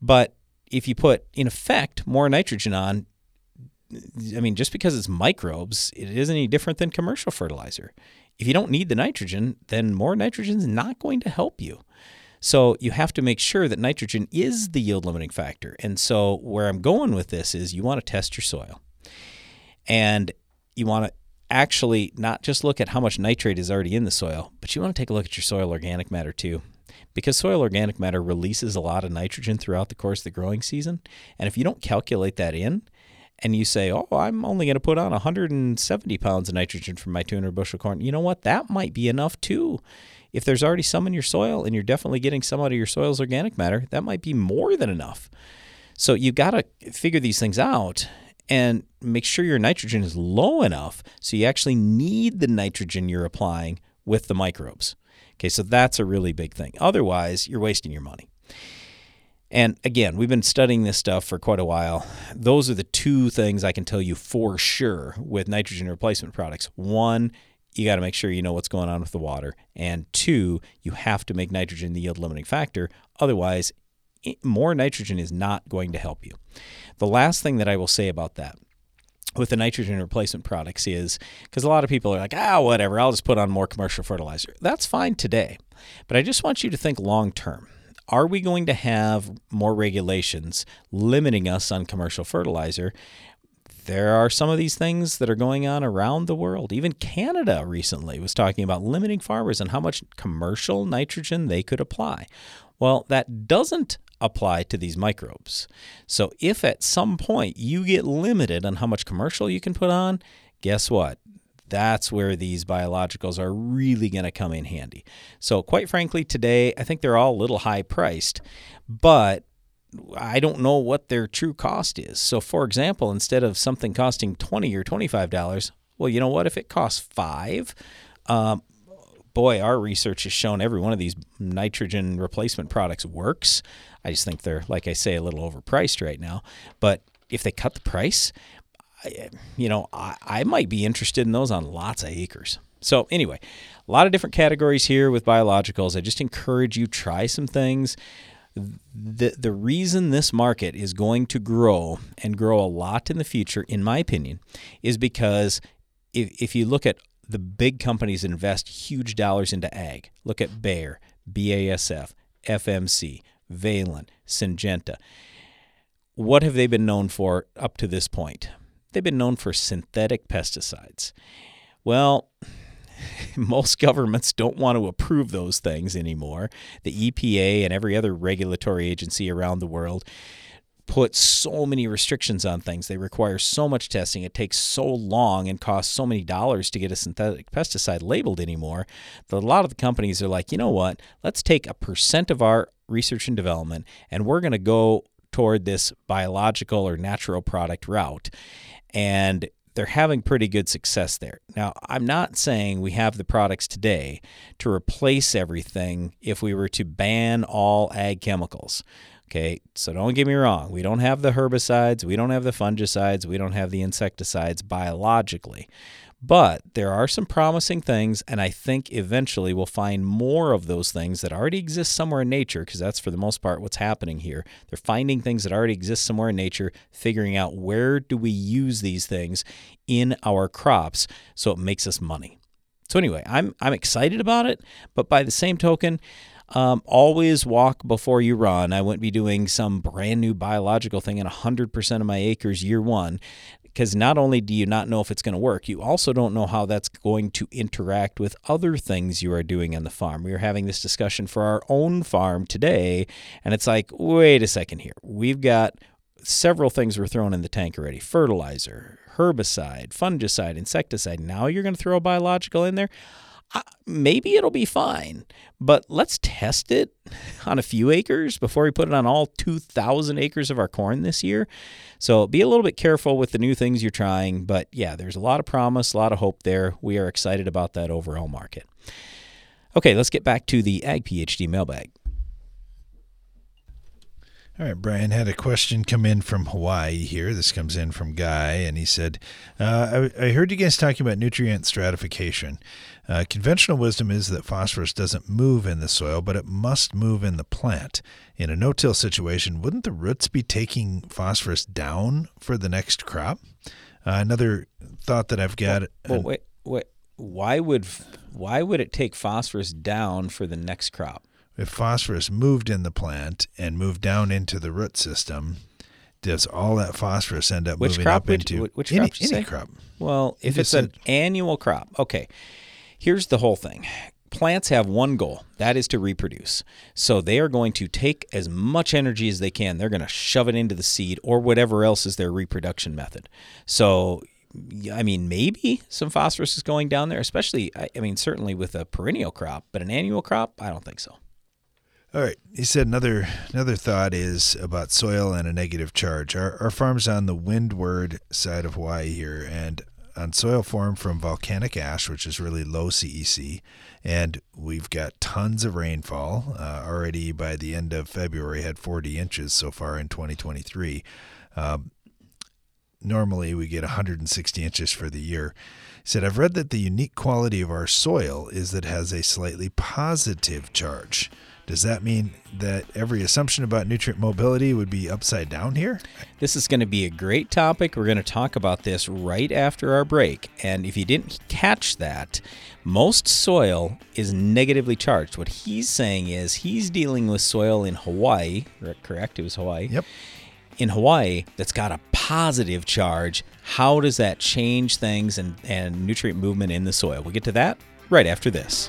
But if you put, in effect, more nitrogen on, I mean, just because it's microbes, it isn't any different than commercial fertilizer. If you don't need the nitrogen, then more nitrogen is not going to help you. So you have to make sure that nitrogen is the yield limiting factor. And so where I'm going with this is you want to test your soil. And you want to actually not just look at how much nitrate is already in the soil, but you want to take a look at your soil organic matter too. Because soil organic matter releases a lot of nitrogen throughout the course of the growing season. And if you don't calculate that in, and you say, oh, I'm only going to put on 170 pounds of nitrogen from my 200 bushel corn, you know what? That might be enough too. If there's already some in your soil and you're definitely getting some out of your soil's organic matter, that might be more than enough. So you got to figure these things out and make sure your nitrogen is low enough so you actually need the nitrogen you're applying with the microbes. Okay, so that's a really big thing. Otherwise, you're wasting your money. And again, we've been studying this stuff for quite a while. Those are the two things I can tell you for sure with nitrogen replacement products. One, you got to make sure you know what's going on with the water. And two, you have to make nitrogen the yield limiting factor. Otherwise, more nitrogen is not going to help you. The last thing that I will say about that with the nitrogen replacement products is because a lot of people are like, ah, whatever, I'll just put on more commercial fertilizer. That's fine today. But I just want you to think long term are we going to have more regulations limiting us on commercial fertilizer? There are some of these things that are going on around the world. Even Canada recently was talking about limiting farmers and how much commercial nitrogen they could apply. Well, that doesn't apply to these microbes. So if at some point you get limited on how much commercial you can put on, guess what? that's where these biologicals are really going to come in handy. So, quite frankly, today I think they're all a little high priced, but I don't know what their true cost is. So, for example, instead of something costing twenty or twenty-five dollars, well, you know what? If it costs five, um, boy, our research has shown every one of these nitrogen replacement products works. I just think they're, like I say, a little overpriced right now. But if they cut the price, you know, I, I might be interested in those on lots of acres. So anyway, a lot of different categories here with biologicals. I just encourage you try some things. The the reason this market is going to grow and grow a lot in the future, in my opinion, is because if, if you look at the big companies that invest huge dollars into ag, look at Bayer, BASF, FMC, Valent, Syngenta. What have they been known for up to this point? They've been known for synthetic pesticides. Well, most governments don't want to approve those things anymore. The EPA and every other regulatory agency around the world put so many restrictions on things. They require so much testing. It takes so long and costs so many dollars to get a synthetic pesticide labeled anymore that a lot of the companies are like, you know what? Let's take a percent of our research and development and we're going to go toward this biological or natural product route and they're having pretty good success there. Now, I'm not saying we have the products today to replace everything if we were to ban all ag chemicals. Okay, so don't get me wrong. We don't have the herbicides, we don't have the fungicides, we don't have the insecticides biologically. But there are some promising things, and I think eventually we'll find more of those things that already exist somewhere in nature, because that's for the most part what's happening here. They're finding things that already exist somewhere in nature, figuring out where do we use these things in our crops so it makes us money. So anyway, I'm I'm excited about it, but by the same token, um, always walk before you run. I wouldn't be doing some brand new biological thing in 100% of my acres year one because not only do you not know if it's going to work, you also don't know how that's going to interact with other things you are doing on the farm. We are having this discussion for our own farm today, and it's like, wait a second here. We've got several things we're throwing in the tank already fertilizer, herbicide, fungicide, insecticide. Now you're going to throw a biological in there maybe it'll be fine, but let's test it on a few acres before we put it on all 2,000 acres of our corn this year. So be a little bit careful with the new things you're trying, but yeah, there's a lot of promise, a lot of hope there. We are excited about that overall market. Okay, let's get back to the Ag PhD mailbag. All right, Brian had a question come in from Hawaii here. This comes in from Guy, and he said, uh, I, I, heard you guys talking about nutrient stratification. Uh, conventional wisdom is that phosphorus doesn't move in the soil, but it must move in the plant. In a no till situation, wouldn't the roots be taking phosphorus down for the next crop? Uh, another thought that I've got. Well, well, wait, wait. Why would why would it take phosphorus down for the next crop? if phosphorus moved in the plant and moved down into the root system, does all that phosphorus end up which moving crop up into which, which any, crop? any crop? Well, if it's an annual crop, okay. Here's the whole thing. Plants have one goal, that is to reproduce. So they are going to take as much energy as they can. They're going to shove it into the seed or whatever else is their reproduction method. So I mean, maybe some phosphorus is going down there, especially, I mean, certainly with a perennial crop, but an annual crop, I don't think so. All right. He said another another thought is about soil and a negative charge. Our, our farm's on the windward side of Hawaii here, and on soil formed from volcanic ash, which is really low CEC, and we've got tons of rainfall. Uh, already by the end of February, had 40 inches so far in 2023. Um, normally we get 160 inches for the year. He said, I've read that the unique quality of our soil is that it has a slightly positive charge. Does that mean that every assumption about nutrient mobility would be upside down here? This is going to be a great topic. We're going to talk about this right after our break. And if you didn't catch that, most soil is negatively charged. What he's saying is he's dealing with soil in Hawaii, correct? It was Hawaii. Yep. In Hawaii, that's got a positive charge. How does that change things and, and nutrient movement in the soil? We'll get to that right after this.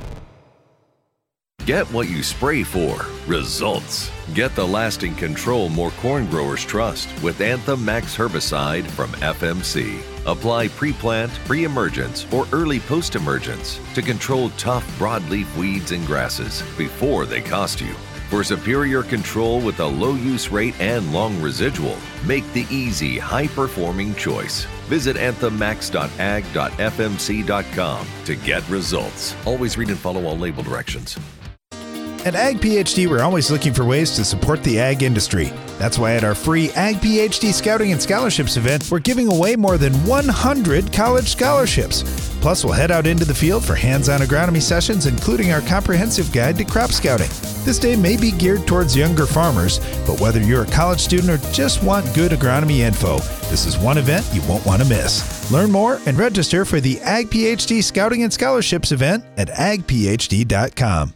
Get what you spray for. Results. Get the lasting control more corn growers trust with Anthem Max herbicide from FMC. Apply pre-plant, pre-emergence, or early post-emergence to control tough broadleaf weeds and grasses before they cost you. For superior control with a low use rate and long residual, make the easy, high-performing choice. Visit anthemmax.ag.fmc.com to get results. Always read and follow all label directions. At Ag PhD, we're always looking for ways to support the ag industry. That's why at our free Ag PhD Scouting and Scholarships event, we're giving away more than 100 college scholarships. Plus, we'll head out into the field for hands on agronomy sessions, including our comprehensive guide to crop scouting. This day may be geared towards younger farmers, but whether you're a college student or just want good agronomy info, this is one event you won't want to miss. Learn more and register for the Ag PhD Scouting and Scholarships event at agphd.com.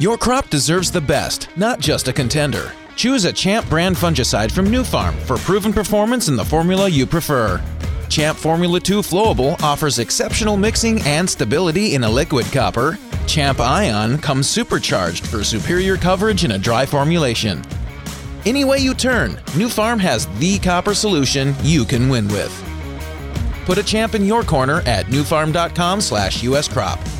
Your crop deserves the best, not just a contender. Choose a Champ brand fungicide from Nufarm for proven performance in the formula you prefer. Champ Formula 2 Flowable offers exceptional mixing and stability in a liquid copper. Champ Ion comes supercharged for superior coverage in a dry formulation. Any way you turn, Nufarm has the copper solution you can win with. Put a champ in your corner at nufarm.com/uscrop.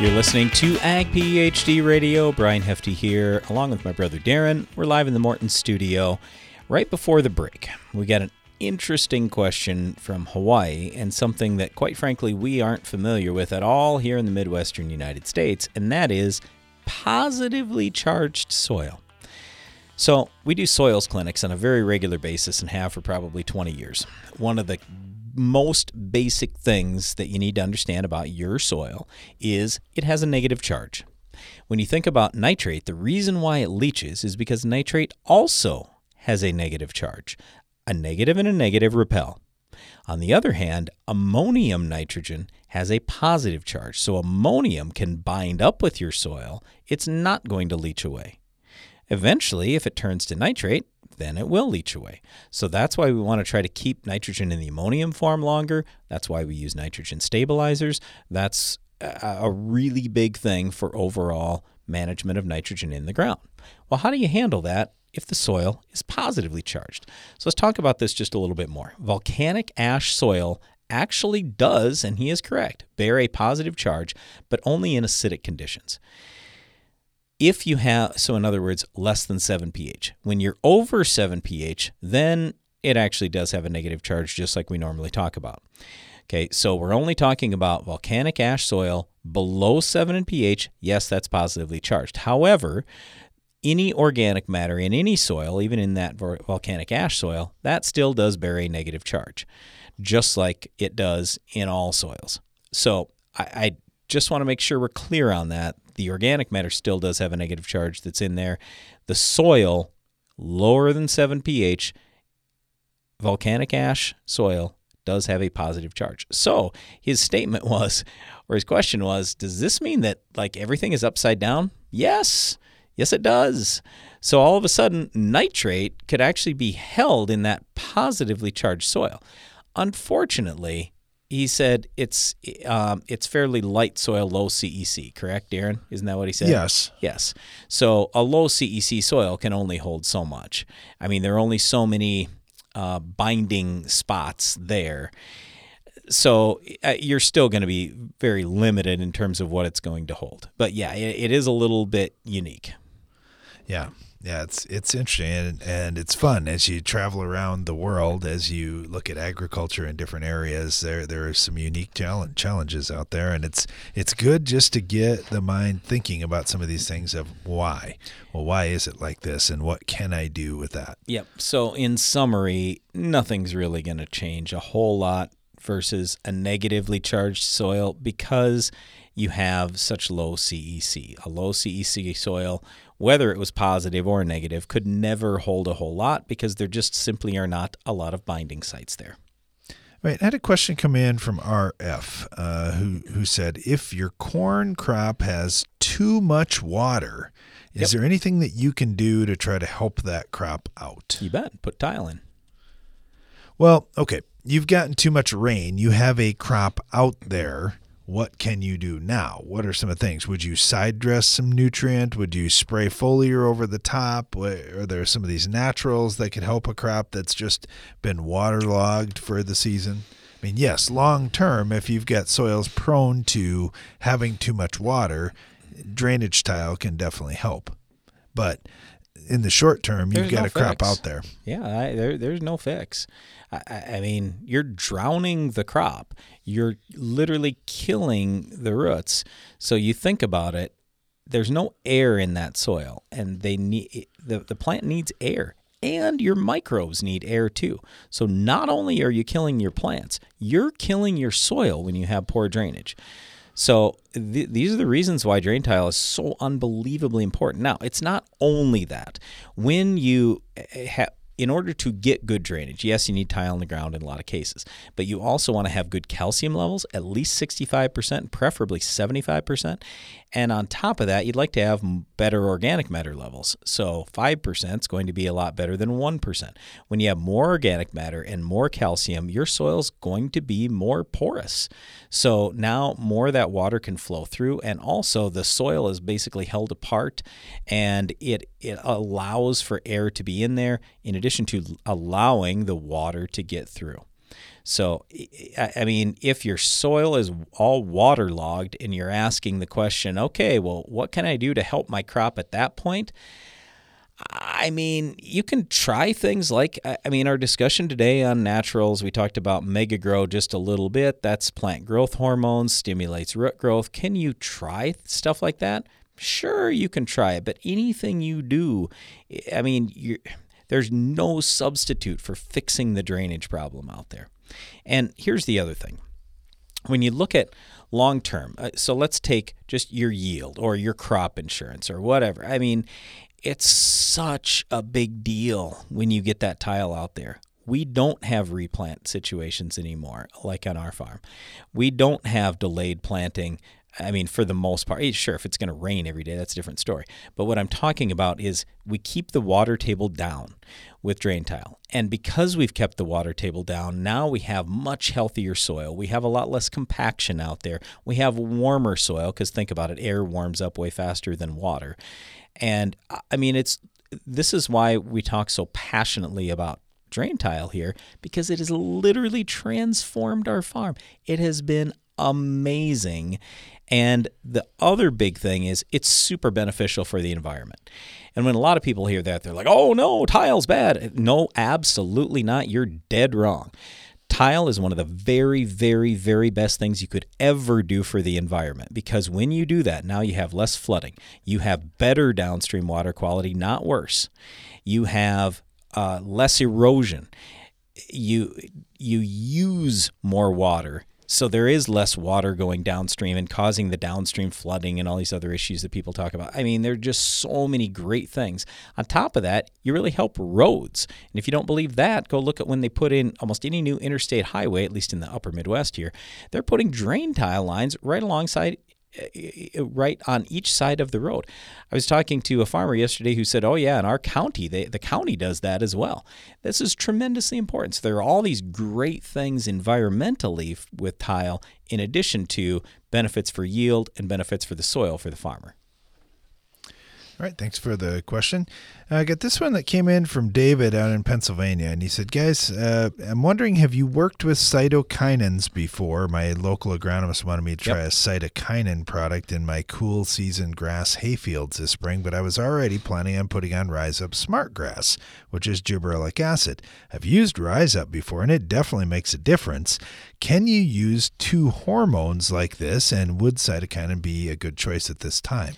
You're listening to Ag PhD Radio. Brian Hefty here, along with my brother Darren. We're live in the Morton studio. Right before the break, we got an interesting question from Hawaii and something that, quite frankly, we aren't familiar with at all here in the Midwestern United States, and that is positively charged soil. So, we do soils clinics on a very regular basis and have for probably 20 years. One of the most basic things that you need to understand about your soil is it has a negative charge. When you think about nitrate, the reason why it leaches is because nitrate also has a negative charge. A negative and a negative repel. On the other hand, ammonium nitrogen has a positive charge. So ammonium can bind up with your soil. It's not going to leach away. Eventually, if it turns to nitrate, then it will leach away. So that's why we want to try to keep nitrogen in the ammonium form longer. That's why we use nitrogen stabilizers. That's a really big thing for overall management of nitrogen in the ground. Well, how do you handle that if the soil is positively charged? So let's talk about this just a little bit more. Volcanic ash soil actually does, and he is correct, bear a positive charge, but only in acidic conditions if you have, so in other words, less than 7 pH. When you're over 7 pH, then it actually does have a negative charge, just like we normally talk about. Okay, so we're only talking about volcanic ash soil below 7 in pH. Yes, that's positively charged. However, any organic matter in any soil, even in that volcanic ash soil, that still does bear a negative charge, just like it does in all soils. So I, I just want to make sure we're clear on that the organic matter still does have a negative charge that's in there. The soil, lower than 7 pH, volcanic ash soil does have a positive charge. So his statement was, or his question was, does this mean that like everything is upside down? Yes. Yes, it does. So all of a sudden, nitrate could actually be held in that positively charged soil. Unfortunately, he said it's um, it's fairly light soil, low CEC. Correct, Darren? Isn't that what he said? Yes. Yes. So a low CEC soil can only hold so much. I mean, there are only so many uh, binding spots there. So uh, you're still going to be very limited in terms of what it's going to hold. But yeah, it, it is a little bit unique. Yeah yeah, it's it's interesting and, and it's fun as you travel around the world as you look at agriculture in different areas. There there are some unique challenge, challenges out there, and it's it's good just to get the mind thinking about some of these things of why. Well, why is it like this, and what can I do with that? Yep. So in summary, nothing's really going to change a whole lot versus a negatively charged soil because you have such low CEC. A low CEC soil whether it was positive or negative, could never hold a whole lot because there just simply are not a lot of binding sites there. Right. I had a question come in from RF uh, who, who said if your corn crop has too much water, is yep. there anything that you can do to try to help that crop out? You bet. Put tile in. Well, okay. You've gotten too much rain. You have a crop out there what can you do now? What are some of the things? Would you side dress some nutrient? Would you spray foliar over the top? Are there some of these naturals that could help a crop that's just been waterlogged for the season? I mean, yes, long term, if you've got soils prone to having too much water, drainage tile can definitely help. But in the short term, you've got no a crop out there. Yeah, I, there, there's no fix. I, I mean, you're drowning the crop. You're literally killing the roots. So you think about it. There's no air in that soil, and they need the, the plant needs air and your microbes need air too. So not only are you killing your plants, you're killing your soil when you have poor drainage. So th- these are the reasons why drain tile is so unbelievably important. Now, it's not only that. When you eh, ha- in order to get good drainage, yes, you need tile in the ground in a lot of cases, but you also want to have good calcium levels, at least 65%, preferably 75%. And on top of that, you'd like to have better organic matter levels. So 5% is going to be a lot better than 1%. When you have more organic matter and more calcium, your soil is going to be more porous. So now more of that water can flow through, and also the soil is basically held apart and it, it allows for air to be in there in addition to allowing the water to get through. So, I mean, if your soil is all waterlogged and you're asking the question, okay, well, what can I do to help my crop at that point? I mean, you can try things like, I mean, our discussion today on naturals, we talked about Mega Grow just a little bit. That's plant growth hormones, stimulates root growth. Can you try stuff like that? Sure, you can try it, but anything you do, I mean, there's no substitute for fixing the drainage problem out there. And here's the other thing when you look at long term, uh, so let's take just your yield or your crop insurance or whatever. I mean, it's such a big deal when you get that tile out there. We don't have replant situations anymore, like on our farm. We don't have delayed planting. I mean, for the most part, eh, sure, if it's going to rain every day, that's a different story. But what I'm talking about is we keep the water table down with drain tile. And because we've kept the water table down, now we have much healthier soil. We have a lot less compaction out there. We have warmer soil because think about it, air warms up way faster than water. And I mean, it's this is why we talk so passionately about drain tile here because it has literally transformed our farm. It has been amazing. And the other big thing is it's super beneficial for the environment. And when a lot of people hear that, they're like, oh no, tile's bad. No, absolutely not. You're dead wrong. Tile is one of the very, very, very best things you could ever do for the environment because when you do that, now you have less flooding. You have better downstream water quality, not worse. You have uh, less erosion. You you use more water so there is less water going downstream and causing the downstream flooding and all these other issues that people talk about. I mean, there are just so many great things. On top of that, you really help roads. And if you don't believe that, go look at when they put in almost any new interstate highway, at least in the upper Midwest here, they're putting drain tile lines right alongside Uh, uh, right on each side of the road. I was talking to a farmer yesterday who said, "Oh yeah, in our county, they, the county does that as well." This is tremendously important. So there are all these great things environmentally with tile, in addition to benefits for yield and benefits for the soil for the farmer. All right, thanks for the question. Uh, I got this one that came in from David out in Pennsylvania, and he said, "Guys, uh, I'm wondering, have you worked with cytokinins before? My local agronomist wanted me to try yep. a cytokinin product in my cool season grass hayfields this spring, but I was already planning on putting on Rise Up Smart Grass, which is gibberellic acid. I've used Rise Up before, and it definitely makes a difference. Can you use two hormones like this, and would cytokinin be a good choice at this time?"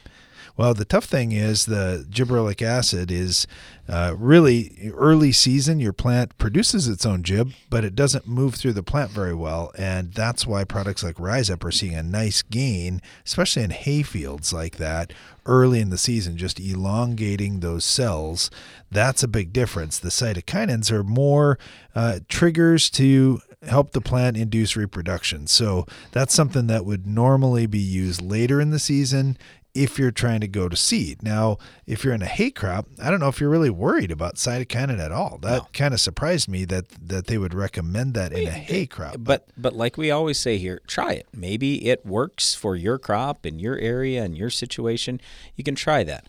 Well, the tough thing is the gibberellic acid is uh, really early season. Your plant produces its own gib, but it doesn't move through the plant very well, and that's why products like Rise Up are seeing a nice gain, especially in hay fields like that early in the season, just elongating those cells. That's a big difference. The cytokinins are more uh, triggers to help the plant induce reproduction. So that's something that would normally be used later in the season if you're trying to go to seed. Now, if you're in a hay crop, I don't know if you're really worried about cytokinin at all. That no. kind of surprised me that that they would recommend that in a hay crop. But but like we always say here, try it. Maybe it works for your crop in your area and your situation. You can try that.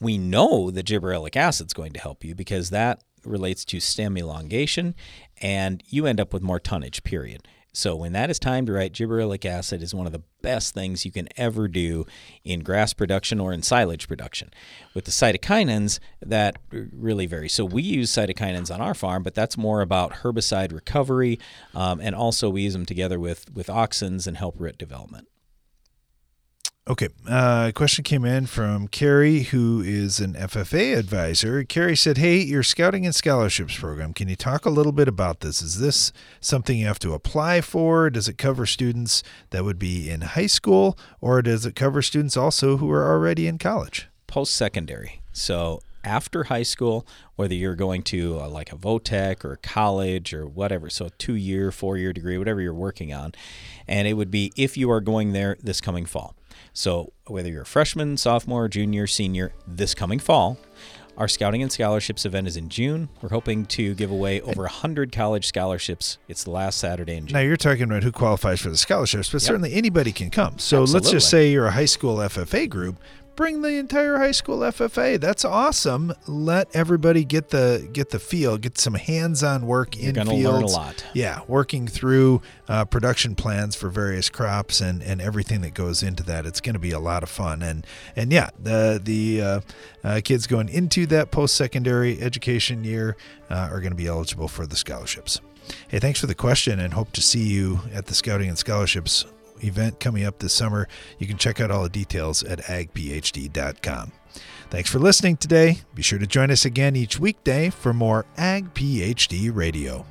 We know that gibberellic acid is going to help you because that relates to stem elongation and you end up with more tonnage period. So when that is time to write, gibberellic acid is one of the best things you can ever do in grass production or in silage production. With the cytokinins, that really varies. So we use cytokinins on our farm, but that's more about herbicide recovery, um, and also we use them together with with auxins and help root development. Okay. Uh, a question came in from Carrie, who is an FFA advisor. Carrie said, Hey, your Scouting and Scholarships program, can you talk a little bit about this? Is this something you have to apply for? Does it cover students that would be in high school, or does it cover students also who are already in college? Post secondary. So after high school, whether you're going to uh, like a Votech or college or whatever, so two year, four year degree, whatever you're working on. And it would be if you are going there this coming fall. So, whether you're a freshman, sophomore, junior, senior, this coming fall, our Scouting and Scholarships event is in June. We're hoping to give away over 100 college scholarships. It's the last Saturday in June. Now, you're talking about who qualifies for the scholarships, but yep. certainly anybody can come. So, Absolutely. let's just say you're a high school FFA group bring the entire high school FFA. That's awesome. Let everybody get the get the feel, get some hands-on work You're in gonna fields. learn a lot. Yeah, working through uh, production plans for various crops and, and everything that goes into that. It's going to be a lot of fun. And and yeah, the the uh, uh, kids going into that post-secondary education year uh, are going to be eligible for the scholarships. Hey, thanks for the question, and hope to see you at the Scouting and Scholarships event coming up this summer. You can check out all the details at agphd.com. Thanks for listening today. Be sure to join us again each weekday for more Ag PhD Radio.